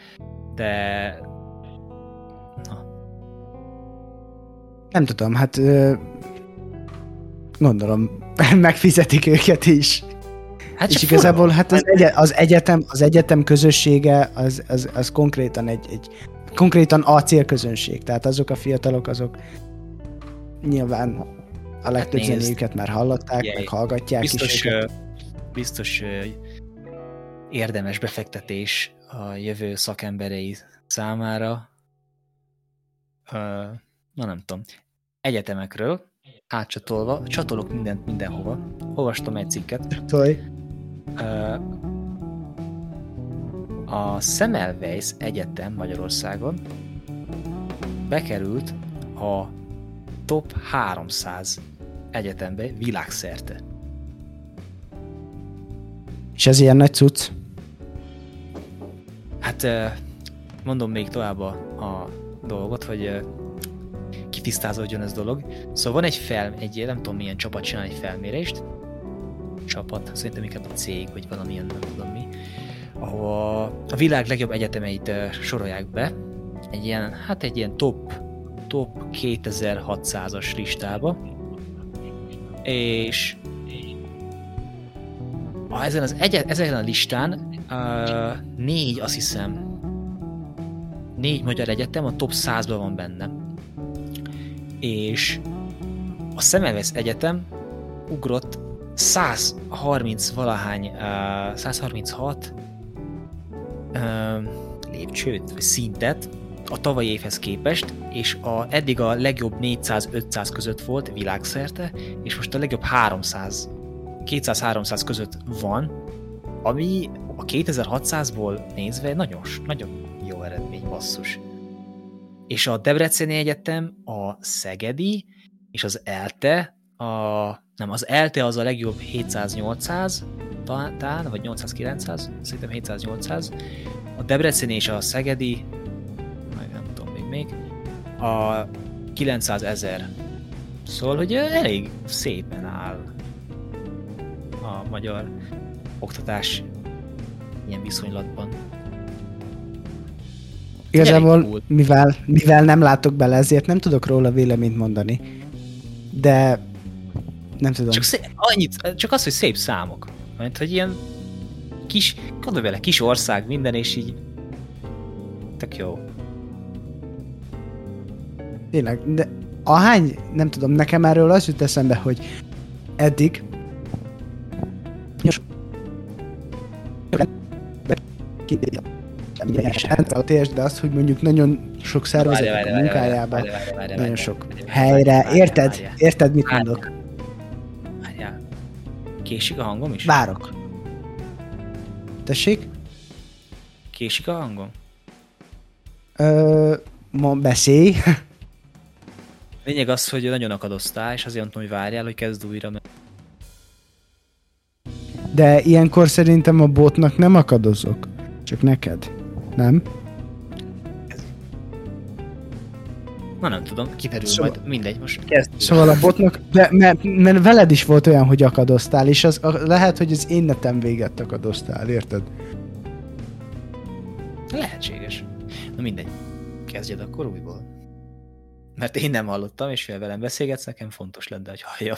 de na, nem tudom, hát gondolom, megfizetik őket is. hát és igazából hát az, egye, az, egyetem, az egyetem közössége az, az, az konkrétan egy, egy konkrétan a célközönség, tehát azok a fiatalok, azok nyilván a legtöbb nézd. zenéjüket már hallották, Figyelj, meg hallgatják biztos, is. őket. biztos érdemes befektetés a jövő szakemberei számára. Na nem tudom. Egyetemekről átcsatolva, csatolok mindent mindenhova. Olvastam egy cikket. Ö, A Semmelweis Egyetem Magyarországon bekerült a top 300 egyetembe világszerte. És ez ilyen nagy cucc? Hát mondom még tovább a, a dolgot, hogy kitisztázódjon ez dolog. Szóval van egy fel, egy nem tudom milyen csapat csinál egy felmérést, csapat, szerintem inkább a cég, vagy valamilyen, nem tudom mi, ahol a világ legjobb egyetemeit sorolják be, egy ilyen, hát egy ilyen top, top 2600-as listába, és a, ezen, az egyet, ezen a listán négy, azt hiszem, négy magyar egyetem a top 100-ban van benne. És a Semmelweis Egyetem ugrott 130 valahány, uh, 136 uh, lépcsőt, szintet a tavalyi évhez képest, és a, eddig a legjobb 400-500 között volt világszerte, és most a legjobb 300 200-300 között van, ami a 2600-ból nézve nagyon, nagyon jó eredmény, basszus. És a Debreceni Egyetem, a Szegedi és az ELTE, a, nem, az ELTE az a legjobb 700-800, talán, vagy 800-900, szerintem 700-800, a Debreceni és a Szegedi, nem tudom még még, a 900 ezer. Szóval, hogy elég szépen áll a magyar oktatás ilyen viszonylatban. Igazából, mivel, mivel nem látok bele, ezért nem tudok róla véleményt mondani. De nem tudom. Csak, szé- annyit, csak az, hogy szép számok. Mert hogy ilyen kis, gondolj bele, kis ország, minden, és így tök jó. Tényleg, de ahány, nem tudom, nekem erről az jut eszembe, hogy eddig de azt, hogy mondjuk nagyon sok szervezet a munkájában, nagyon sok helyre, érted? Érted, mit mondok? Várjál. Késik a hangom is? Várok. Tessék? Késik a hangom? Ö, ma beszélj. Lényeg az, hogy nagyon akadoztál, és azért mondtam, hogy várjál, hogy kezd újra, mert De ilyenkor szerintem a botnak nem akadozok. Csak neked. Nem? Na nem tudom, kiderül Szóval- majd, mindegy, most kezd. Szóval a botnak, de, mert, mert veled is volt olyan, hogy akadoztál, és az, a, lehet, hogy az én netem véget akadoztál, érted? Lehetséges. Na mindegy, kezdjed akkor újból. Mert én nem hallottam, és mivel velem beszélgetsz, nekem fontos lenne, hogy halljam.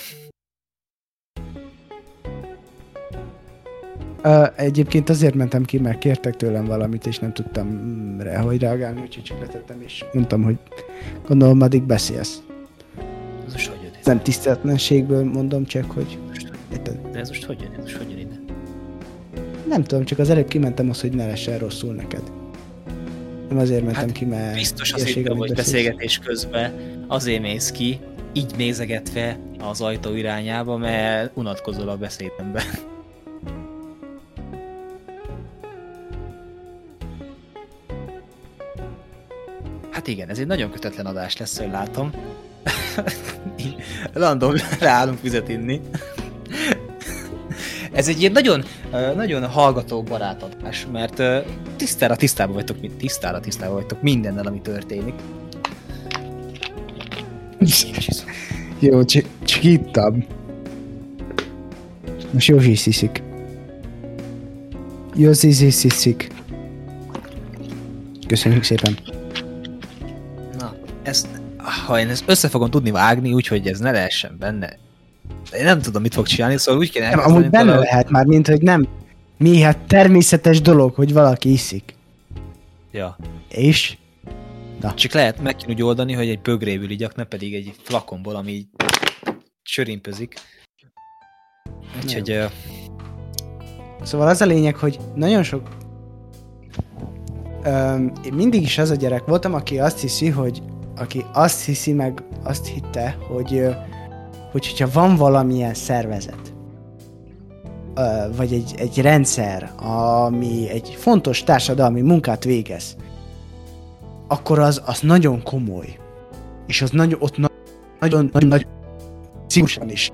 Uh, egyébként azért mentem ki, mert kértek tőlem valamit, és nem tudtam mm, rá, hogy reagálni, úgyhogy csak letettem, és mondtam, hogy gondolom, addig beszélsz. Ez most hogy jön? Ez Nem tiszteletlenségből mondom csak, hogy most, de ez most hogy jön? Ez most hogy jön ide? Nem tudom, csak az előbb kimentem az, hogy ne lessen rosszul neked. Nem azért mentem Hát, ki, mert... Biztos az hittem, hogy beszélgetés közben azért mész ki, így nézegetve az ajtó irányába, mert unatkozol a beszédembe. Hát igen, ez egy nagyon kötetlen adás lesz, hogy látom. Random ráállunk vizet inni. Ez egy ilyen nagyon, nagyon hallgató barát adás, mert tisztára tisztában vagytok, mi- tisztára tisztában vagytok mindennel, ami történik. Jó, csak, csak ittam. Most Józsi is iszik. Józsi is iszik. Köszönjük szépen. Na, ha én ezt össze fogom tudni vágni, úgyhogy ez ne lehessen benne. De én nem tudom, mit fog csinálni, szóval úgy kéne Nem, amúgy benne valahogy- lehet már, mint hogy nem. Mi hát természetes dolog, hogy valaki iszik. Ja. És? Csak lehet meg kéne úgy oldani, hogy egy bögréből igyak, ne pedig egy flakonból, ami így sörimpözik. Úgyhogy ö, Szóval az a lényeg, hogy nagyon sok... Öm, én mindig is az a gyerek voltam, aki azt hiszi, hogy aki azt hiszi meg, azt hitte, hogy, hogy hogyha van valamilyen szervezet, vagy egy, egy rendszer, ami egy fontos társadalmi munkát végez, akkor az, az nagyon komoly. És az nagyon, ott na- nagyon, nagyon, nagyon szívósan is.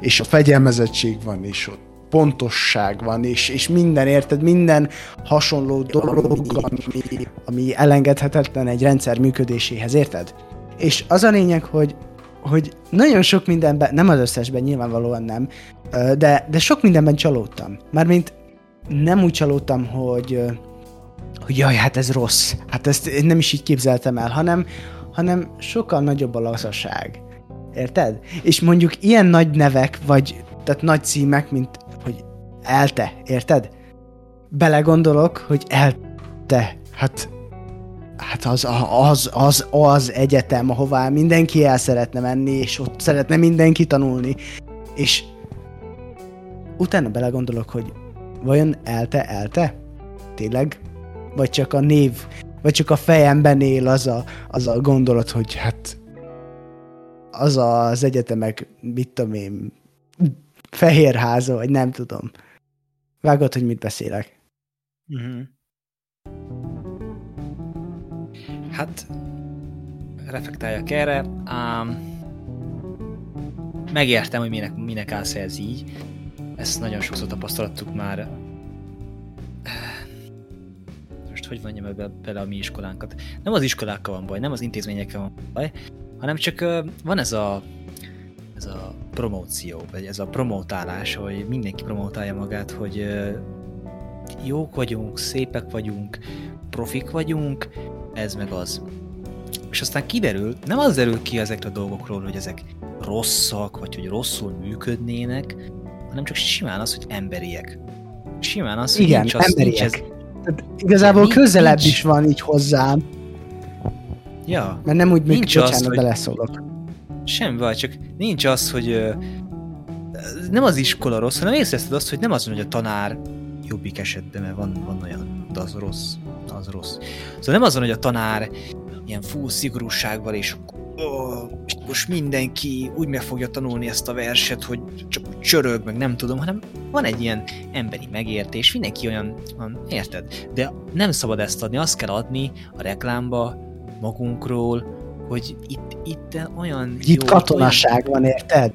És a fegyelmezettség van, és ott pontosság van, és, és minden, érted, minden hasonló dolog, ami, ami elengedhetetlen egy rendszer működéséhez, érted? És az a lényeg, hogy, hogy nagyon sok mindenben, nem az összesben, nyilvánvalóan nem, de, de sok mindenben csalódtam. Mármint nem úgy csalódtam, hogy, hogy jaj, hát ez rossz, hát ezt én nem is így képzeltem el, hanem, hanem sokkal nagyobb a lazaság. Érted? És mondjuk ilyen nagy nevek, vagy tehát nagy címek, mint Elte, érted? Belegondolok, hogy Elte, hát hát az, az, az, az egyetem, ahová mindenki el szeretne menni, és ott szeretne mindenki tanulni. És utána belegondolok, hogy vajon Elte, Elte? Tényleg? Vagy csak a név, vagy csak a fejemben él az a, az a gondolat, hogy hát az az egyetemek, mit tudom én, Fehérháza, vagy nem tudom. Vágod, hogy mit beszélek. Uh-huh. Hát, reflektáljak erre. Um, megértem, hogy minek, minek állsz ez így. Ezt nagyon sokszor tapasztaltuk már. Most hogy mondjam ebbe bele a mi iskolánkat? Nem az iskolákkal van baj, nem az intézményekkel van baj, hanem csak uh, van ez a ez a promóció, vagy ez a promótálás, hogy mindenki promótálja magát, hogy jók vagyunk, szépek vagyunk, profik vagyunk, ez meg az. És aztán kiderül, nem az derül ki ezekre a dolgokról, hogy ezek rosszak, vagy hogy rosszul működnének, hanem csak simán az, hogy emberiek. Simán az, hogy Igen, nincs az, nincs ez, emberiek. Tehát igazából Nincs- közelebb nincs. is van így hozzám, ja, mert nem úgy működik, Nincs bocsánat, hogy- beleszólok. Semmi baj, csak nincs az, hogy nem az iskola rossz, hanem észreveszed azt, hogy nem az, hogy a tanár jobbik esetben, mert van, van olyan, de az rossz, az rossz. Szóval nem azon, hogy a tanár ilyen full szigorúsággal, és oh, most mindenki úgy meg fogja tanulni ezt a verset, hogy csak csörög, meg nem tudom, hanem van egy ilyen emberi megértés, mindenki olyan, olyan érted? De nem szabad ezt adni, azt kell adni a reklámba magunkról, hogy itt, itt olyan Itt jó, katonaság olyan, van, érted?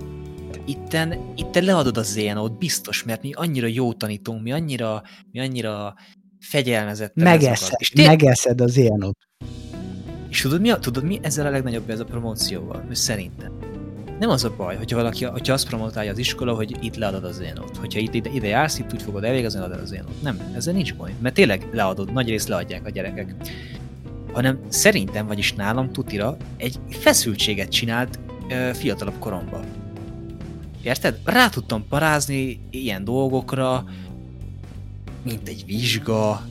itten, itten leadod a zénót, biztos, mert mi annyira jó tanítunk, mi annyira, mi annyira fegyelmezett. Megeszed, és té- megeszed az zénót. És tudod mi, tudod mi ezzel a legnagyobb ez a promócióval? Szerintem. Nem az a baj, hogyha valaki, hogyha azt promotálja az iskola, hogy itt leadod az zénót. Hogyha itt ide, ide jársz, itt úgy fogod elvégezni, adod az zénót. Nem, ezzel nincs baj. Mert tényleg leadod, nagy részt leadják a gyerekek. Hanem szerintem, vagyis nálam tutira egy feszültséget csinált ö, fiatalabb koromban Érted? Rá tudtam parázni ilyen dolgokra, mint egy vizsga,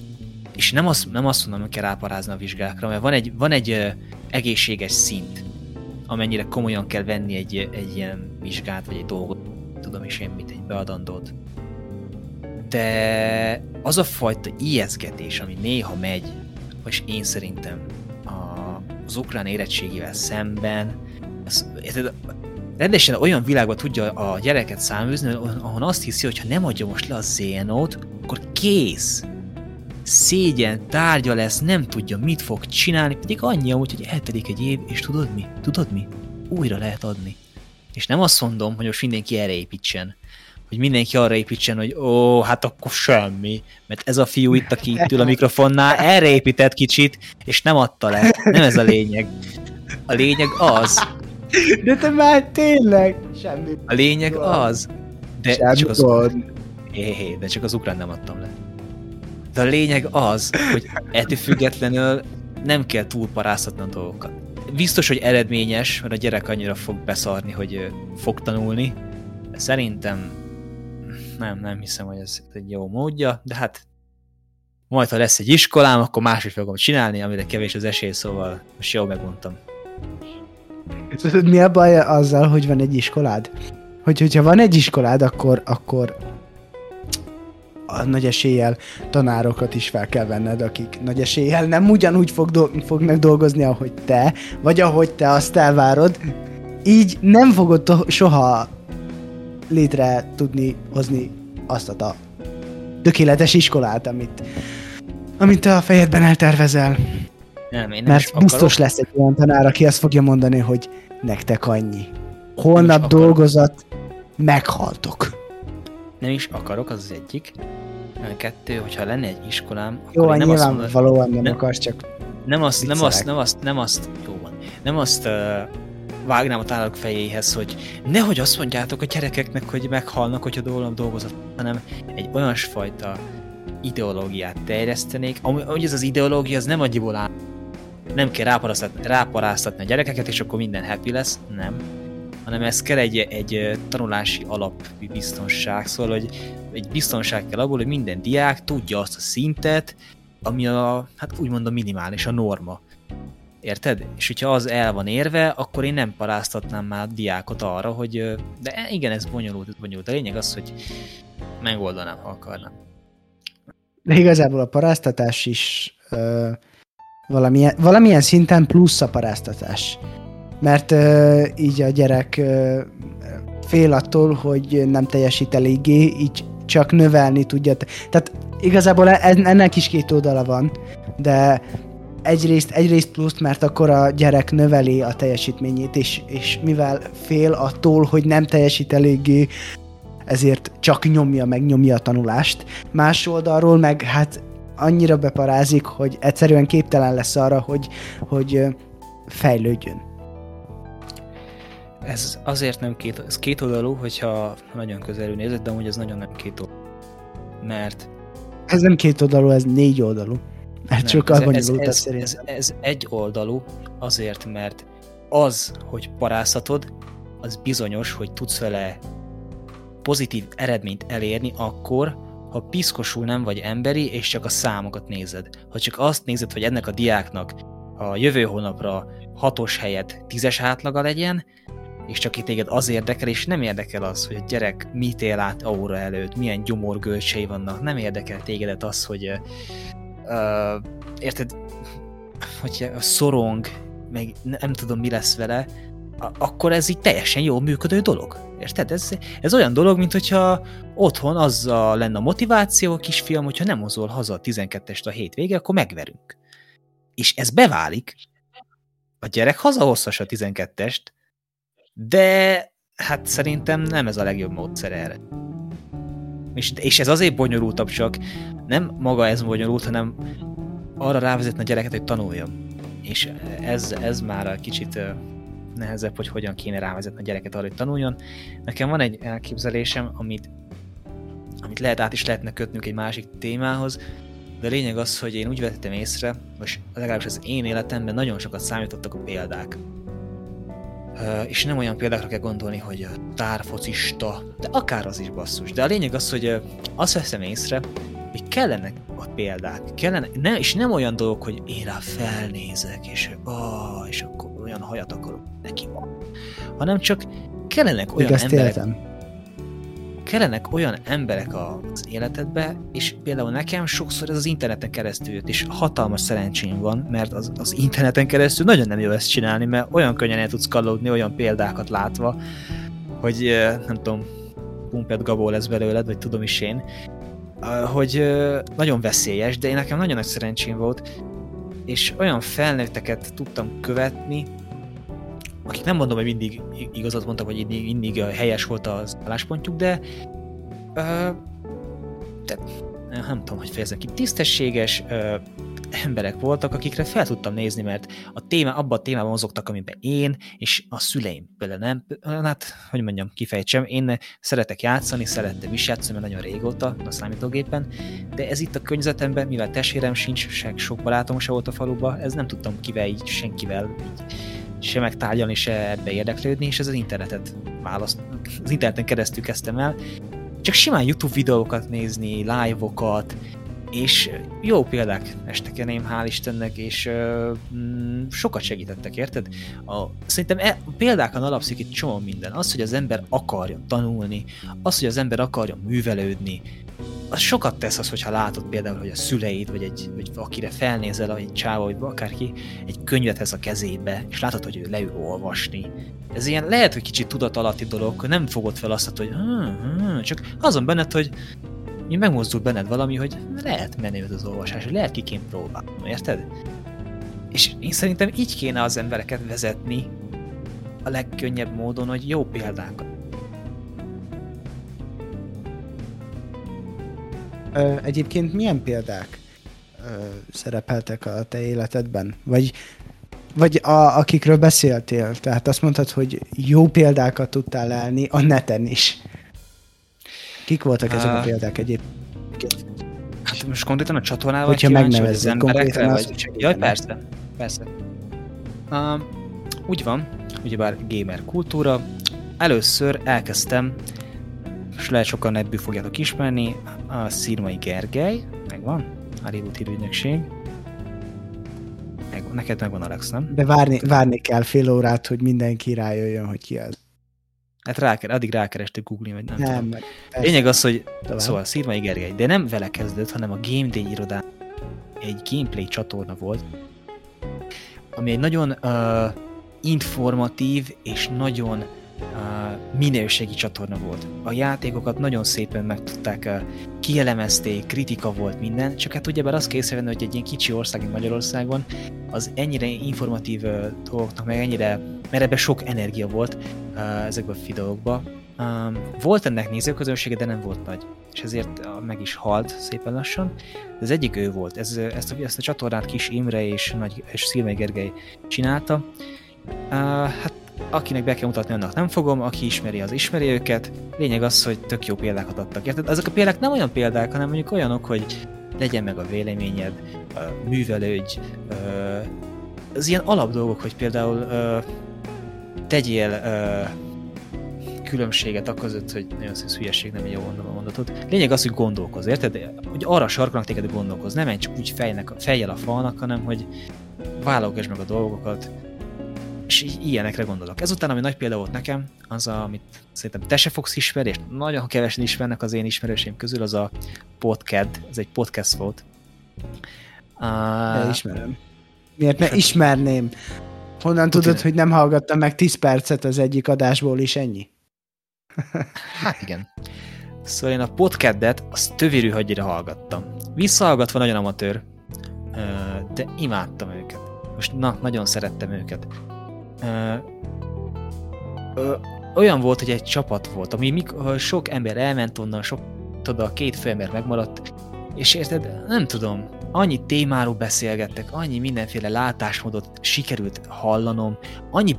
és nem azt, nem azt mondom, hogy kell ráparázni a vizsgákra, mert van egy, van egy uh, egészséges szint, amennyire komolyan kell venni egy, egy ilyen vizsgát, vagy egy dolgot, tudom is én, mint egy beadandót. De az a fajta ijeszgetés, ami néha megy, és én szerintem a, az ukrán érettségével szemben, az, érted, rendesen olyan világba tudja a gyereket száműzni, ahol azt hiszi, hogy ha nem adja most le a zénót, akkor kész. Szégyen, tárgya lesz, nem tudja, mit fog csinálni, pedig annyi amúgy, hogy eltelik egy év, és tudod mi? Tudod mi? Újra lehet adni. És nem azt mondom, hogy most mindenki erre építsen, hogy mindenki arra építsen, hogy ó, hát akkor semmi, mert ez a fiú itt, aki itt ül a mikrofonnál, erre épített kicsit, és nem adta le. Nem ez a lényeg. A lényeg az, de te már tényleg semmi. A lényeg az. De semmi csak az, hé, hé, de csak az ukrán nem adtam le. De a lényeg az, hogy ettől függetlenül nem kell túlparáztatni a dolgokat. Biztos, hogy eredményes, mert a gyerek annyira fog beszarni, hogy fog tanulni. Szerintem nem, nem hiszem, hogy ez egy jó módja, de hát majd ha lesz egy iskolám, akkor máshogy fogom csinálni, amire kevés az esély, szóval most jól megmondtam. Tudod, mi a baj azzal, hogy van egy iskolád? Hogy, hogyha van egy iskolád, akkor, akkor a nagy eséllyel tanárokat is fel kell venned, akik nagy eséllyel nem ugyanúgy fog do- fognak dolgozni, ahogy te, vagy ahogy te azt elvárod. Így nem fogod to- soha létre tudni hozni azt a tökéletes iskolát, amit, amit a fejedben eltervezel. Nem, én nem Mert biztos akarok. lesz egy olyan tanár, aki azt fogja mondani, hogy nektek annyi. Holnap dolgozat, meghaltok. Nem is akarok, az az egyik. A kettő, hogyha lenne egy iskolám, jó, akkor nem azt mondom, valóan nem, nem akarsz, csak nem azt, nem azt, nem azt, nem azt, jó van, nem azt uh, vágnám a tárok fejéhez, hogy nehogy azt mondjátok a gyerekeknek, hogy meghalnak, hogyha dolgom dolgozat, hanem egy olyan fajta ideológiát terjesztenék, hogy ez az ideológia az nem annyiból áll, nem kell ráparáztatni, ráparáztatni a gyerekeket, és akkor minden happy lesz, nem. Hanem ez kell egy, egy tanulási alapbiztonság, szóval, hogy egy biztonság kell abból, hogy minden diák tudja azt a szintet, ami a, hát úgymond a minimális, a norma. Érted? És hogyha az el van érve, akkor én nem paráztatnám már diákot arra, hogy de igen, ez bonyolult, bonyolult. A lényeg az, hogy megoldanám, ha akarnám. De igazából a paráztatás is Valamilyen, valamilyen szinten plusz a paráztatás. Mert uh, így a gyerek uh, fél attól, hogy nem teljesít eléggé, így csak növelni tudja. Tehát igazából ennek is két oldala van, de egyrészt, egyrészt plusz, mert akkor a gyerek növeli a teljesítményét, és, és mivel fél attól, hogy nem teljesít eléggé, ezért csak nyomja meg nyomja a tanulást. Más oldalról meg hát annyira beparázik, hogy egyszerűen képtelen lesz arra, hogy, hogy fejlődjön. Ez azért nem két, ez két oldalú, hogyha nagyon közelül nézed, de amúgy ez nagyon nem két oldalú. Mert... Ez nem két oldalú, ez négy oldalú. Mert nem, sokkal ez, ez, ez, ez, ez egy oldalú azért, mert az, hogy paráztatod, az bizonyos, hogy tudsz vele pozitív eredményt elérni akkor, ha piszkosul nem vagy emberi, és csak a számokat nézed. Ha csak azt nézed, hogy ennek a diáknak a jövő hónapra hatos helyet tízes átlaga legyen, és csak itt téged az érdekel, és nem érdekel az, hogy a gyerek mit él át óra előtt, milyen gyomorgölcsei vannak, nem érdekel tégedet az, hogy uh, érted, hogy szorong, meg nem tudom mi lesz vele, akkor ez így teljesen jól működő dolog. Érted? Ez, ez olyan dolog, mint hogyha otthon azzal lenne a motiváció a kisfiam, hogyha nem hozol haza a 12-est a hétvége, akkor megverünk. És ez beválik. A gyerek hazahozhassa a 12-est, de hát szerintem nem ez a legjobb módszer erre. És, és ez azért bonyolultabb csak, nem maga ez bonyolult, hanem arra rávezetni a gyereket, hogy tanuljon. És ez, ez már egy kicsit nehezebb, hogy hogyan kéne rávezetni a gyereket arra, hogy tanuljon. Nekem van egy elképzelésem, amit, amit lehet át is lehetne kötnünk egy másik témához, de a lényeg az, hogy én úgy vettem észre, most legalábbis az én életemben nagyon sokat számítottak a példák. És nem olyan példákra kell gondolni, hogy tárfocista, de akár az is basszus. De a lényeg az, hogy azt veszem észre, hogy kellenek a példák, kellene, ne, és nem olyan dolgok, hogy én rá felnézek, és, oh, és akkor olyan hajat akarok neki van, hanem csak kellenek olyan Igaz, emberek, éltem. Kellenek olyan emberek az életedbe, és például nekem sokszor ez az interneten keresztül jött, és hatalmas szerencsém van, mert az, az interneten keresztül nagyon nem jó ezt csinálni, mert olyan könnyen el tudsz kallódni olyan példákat látva, hogy nem tudom, Pumpet Gabó lesz belőled, vagy tudom is én, hogy nagyon veszélyes, de én nekem nagyon nagy szerencsém volt, és olyan felnőtteket tudtam követni, akik nem mondom, hogy mindig igazat mondtak, vagy mindig, mindig helyes volt az álláspontjuk, de, de nem tudom, hogy fejezem ki, tisztességes emberek voltak, akikre fel tudtam nézni, mert a téma, abban a témában mozogtak, amiben én és a szüleim. Például nem, hát, hogy mondjam, kifejtsem, én szeretek játszani, szerettem is játszani, mert nagyon régóta a számítógépen, de ez itt a környezetemben, mivel testvérem sincs, se sok barátom se volt a faluba, ez nem tudtam kivel így, senkivel így se megtárgyalni, se ebbe érdeklődni, és ez az internetet választ, az interneten keresztül kezdtem el, csak simán YouTube videókat nézni, live-okat, és jó példák estek elém, hál' Istennek, és uh, sokat segítettek, érted? A, szerintem e, a példákon alapszik itt csomó minden. Az, hogy az ember akarja tanulni, az, hogy az ember akarja művelődni, az sokat tesz az, hogyha látod például, hogy a szüleid, vagy, egy, vagy akire felnézel, egy csáva, vagy akárki, egy könyvet vesz a kezébe, és látod, hogy ő leül olvasni. Ez ilyen lehet, hogy kicsit tudatalatti dolog, nem fogod fel azt, hogy csak azon benned, hogy megmozdul benned valami, hogy lehet menni az olvasás, hogy lehet ki kéne próbálni, érted? És én szerintem így kéne az embereket vezetni a legkönnyebb módon, hogy jó példákat. Egyébként milyen példák szerepeltek a te életedben? Vagy, vagy a, akikről beszéltél? Tehát azt mondtad, hogy jó példákat tudtál elni a neten is. Kik voltak ezek a példák egyébként? Hát most konkrétan a csatornával Hogyha megnevezzük konkrétan vagy... Az, Jaj, persze, persze. Uh, úgy van, ugyebár gamer kultúra. Először elkezdtem, és lehet sokan ebből fogjátok ismerni, a Szirmai Gergely, megvan, a Reboot hírügynökség. Meg, neked megvan Alex, nem? De várni, várni kell fél órát, hogy mindenki rájöjjön, hogy ki az. Hát rá, addig rákerestük Google-ni, vagy nem, nem tudom. Lényeg az, hogy Tovább. szóval Szirmai Gergely, de nem vele kezdődött, hanem a Game Day irodán egy gameplay csatorna volt, ami egy nagyon uh, informatív és nagyon minőségi csatorna volt. A játékokat nagyon szépen meg tudták, uh, kielemezték, kritika volt minden, csak hát ugyebár azt kell észrevenni, hogy egy ilyen kicsi ország, mint Magyarországon, az ennyire informatív uh, dolgoknak, meg ennyire, mert ebben sok energia volt uh, ezekben a videókban. Um, volt ennek nézőközönsége, de nem volt nagy, és ezért meg is halt szépen lassan. Az egyik ő volt, ez, ezt, a, ezt a csatornát Kis Imre és, Nagy, és Szilmai Gergely csinálta. Hát akinek be kell mutatni, annak nem fogom, aki ismeri, az ismeri őket. Lényeg az, hogy tök jó példákat adtak. Érted? Ezek a példák nem olyan példák, hanem mondjuk olyanok, hogy legyen meg a véleményed, művelődj, az ilyen alapdolgok, hogy például tegyél különbséget a között, hogy nagyon szűz hülyeség, nem jó mondom a mondatot. Lényeg az, hogy gondolkoz, érted? Hogy arra sarkolnak téged gondolkoz, nem menj csak úgy fejnek, fejjel a falnak, hanem hogy válogass meg a dolgokat, és így ilyenekre gondolok. Ezután, ami nagy példa volt nekem, az, a, amit szerintem te se fogsz ismerni, és nagyon kevesen ismernek az én ismerőseim közül, az a podcast, ez egy podcast volt. Uh, ismerem. Miért ne ismerném? Honnan tudod, hogy nem hallgattam meg 10 percet az egyik adásból is ennyi? hát igen. Szóval én a podcastet azt tövérű hagyira hallgattam. Visszahallgatva nagyon amatőr, de imádtam őket. Most na, nagyon szerettem őket. Olyan volt, hogy egy csapat volt, ami sok ember elment onnan, sok, tudod, a két főember megmaradt, és érted, nem tudom, annyi témáról beszélgettek, annyi mindenféle látásmódot sikerült hallanom, annyi,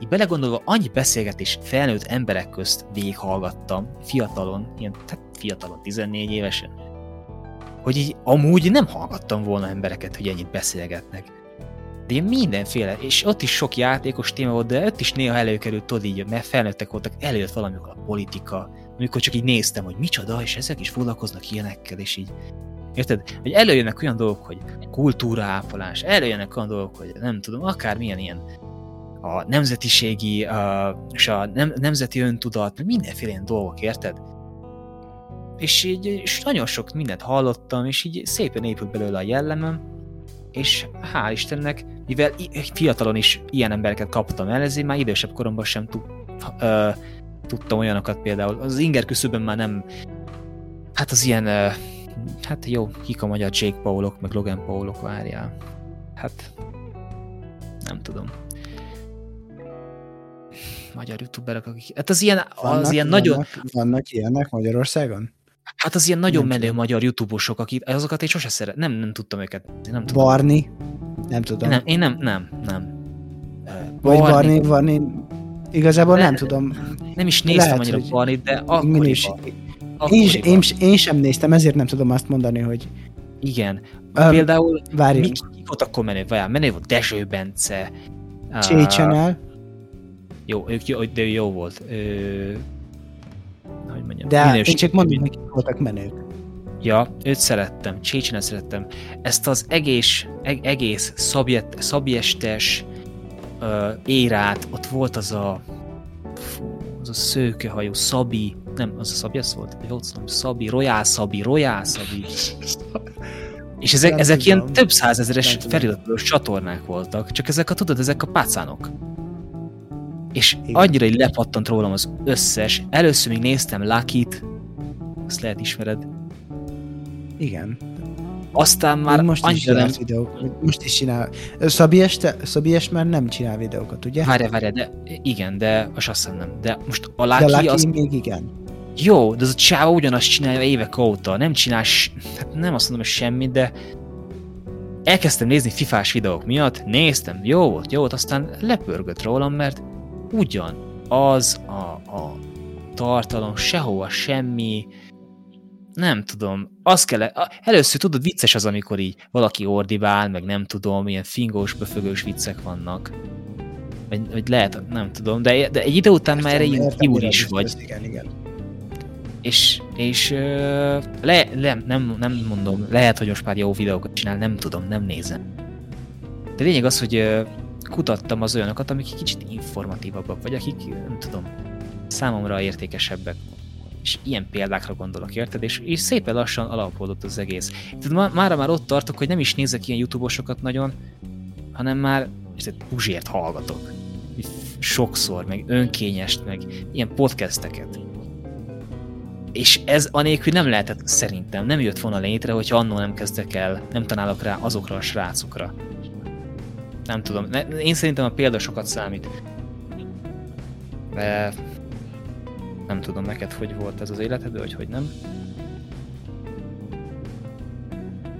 így belegondolva, annyi beszélgetés felnőtt emberek közt végighallgattam, fiatalon, ilyen, tehát fiatalon, 14 évesen, hogy így amúgy nem hallgattam volna embereket, hogy ennyit beszélgetnek. De én mindenféle, és ott is sok játékos téma volt, de ott is néha előkerült, tudod így, mert felnőttek voltak, előtt valamikor a politika, amikor csak így néztem, hogy micsoda, és ezek is foglalkoznak ilyenekkel, és így Érted? Hogy előjönnek olyan dolgok, hogy kultúraápolás, előjönnek olyan dolgok, hogy nem tudom, akármilyen ilyen a nemzetiségi a, és a nem, nemzeti öntudat, mindenféle ilyen dolgok, érted? És így és nagyon sok mindent hallottam, és így szépen épült belőle a jellemem, és hál' Istennek, mivel fiatalon is ilyen embereket kaptam el, ezért már idősebb koromban sem tud, ö, tudtam olyanokat például. Az inger küszöbön már nem, hát az ilyen ö, hát jó, kik a magyar Jake Paulok, meg Logan Paulok várjál. Hát, nem tudom. Magyar youtuberek, akik... Hát az ilyen, vannak, az ilyen nagyon... Vannak, vannak ilyenek Magyarországon? Hát az ilyen nagyon menő magyar youtubosok, akik azokat én sose szeret, nem, nem tudtam őket. Én nem tudom. Barni? Nem tudom. Nem, én nem, nem, nem. Vagy Barni, Barni, igazából nem, nem tudom. Nem is néztem Lehet, annyira Barni, de akkoriban. Én, is, én, én sem néztem, ezért nem tudom azt mondani, hogy... Igen. Um, Például... Várj. Mi, ki volt akkor menő? Várjál, menő volt Dezső Bence. Csé Channel. Jó, ők jó, de jó volt. Ö, hogy mondjam, de minőség, én csak mondom, hogy voltak menők. Ja, őt szerettem, Csécsinet szerettem. Ezt az egész, eg, egész szabjet, szabjestes uh, érát, ott volt az a fú, az a szőkehajú Szabi, nem, az a Szabi az volt? Vagy volt Szabi, Royal Szabi, Royal Szabi. És ezek, nem ezek tudom. ilyen több százezeres feliratos csatornák voltak, csak ezek a, tudod, ezek a pácánok. És Igen. annyira így lepattant rólam az összes. Először még néztem Lucky-t, azt lehet ismered. Igen. Aztán már most is nem... videók. Most is csinál. Szabi, este, Szabi est már nem csinál videókat, ugye? Várj, várj, de igen, de az azt nem. De most a Lucky, de Lucky az... még igen. Jó, de az a csáva ugyanazt csinálja évek óta. Nem csinál, hát nem azt mondom, hogy semmit, de elkezdtem nézni fifás videók miatt, néztem, jó volt, jó volt, aztán lepörgött rólam, mert ugyan az a, a tartalom sehova semmi, nem tudom, az kell, először tudod, vicces az, amikor így valaki ordibál, meg nem tudom, ilyen fingós, befögős viccek vannak. Vagy, vagy lehet, nem tudom, de, de egy idő után már erre így is vagy. Igen, igen. És, és le, le, nem, nem mondom, lehet, hogy most már jó videókat csinál, nem tudom, nem nézem. De lényeg az, hogy kutattam az olyanokat, amik kicsit informatívabbak, vagy akik, nem tudom, számomra értékesebbek és ilyen példákra gondolok, érted? És, és szépen lassan alapodott az egész. Tehát má, mára már ott tartok, hogy nem is nézek ilyen youtubosokat nagyon, hanem már Puzsért hallgatok. Sokszor, meg önkényest, meg ilyen podcasteket. És ez anélkül nem lehetett szerintem, nem jött volna létre, hogyha annól nem kezdek el, nem találok rá azokra a srácokra. Nem tudom, én szerintem a példa sokat számít. De nem tudom neked, hogy volt ez az életed, vagy hogy nem.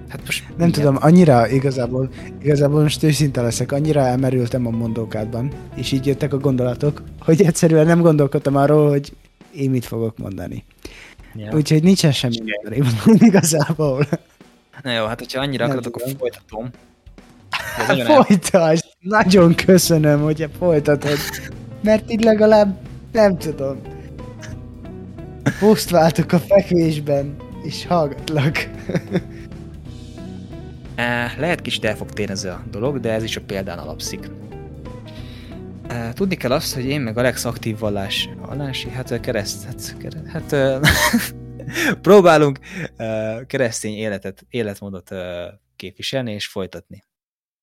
Hát most nem igen. tudom, annyira igazából, igazából most őszinte leszek, annyira elmerültem a mondókádban, és így jöttek a gondolatok, hogy egyszerűen nem gondolkodtam arról, hogy én mit fogok mondani. Ja. Úgyhogy nincsen semmi mondani igazából. Na jó, hát hogyha annyira akarod, akkor folytatom. Folytasd! Nagyon köszönöm, hogy folytatod. Mert így legalább, nem tudom, Posztváltok a fekvésben, és hallgatlak. Lehet kicsit el fog térni ez a dolog, de ez is a példán alapszik. Tudni kell azt, hogy én meg Alex aktív vallás, vallási, hát kereszt, hát, kereszt, hát próbálunk keresztény életet, életmódot képviselni és folytatni.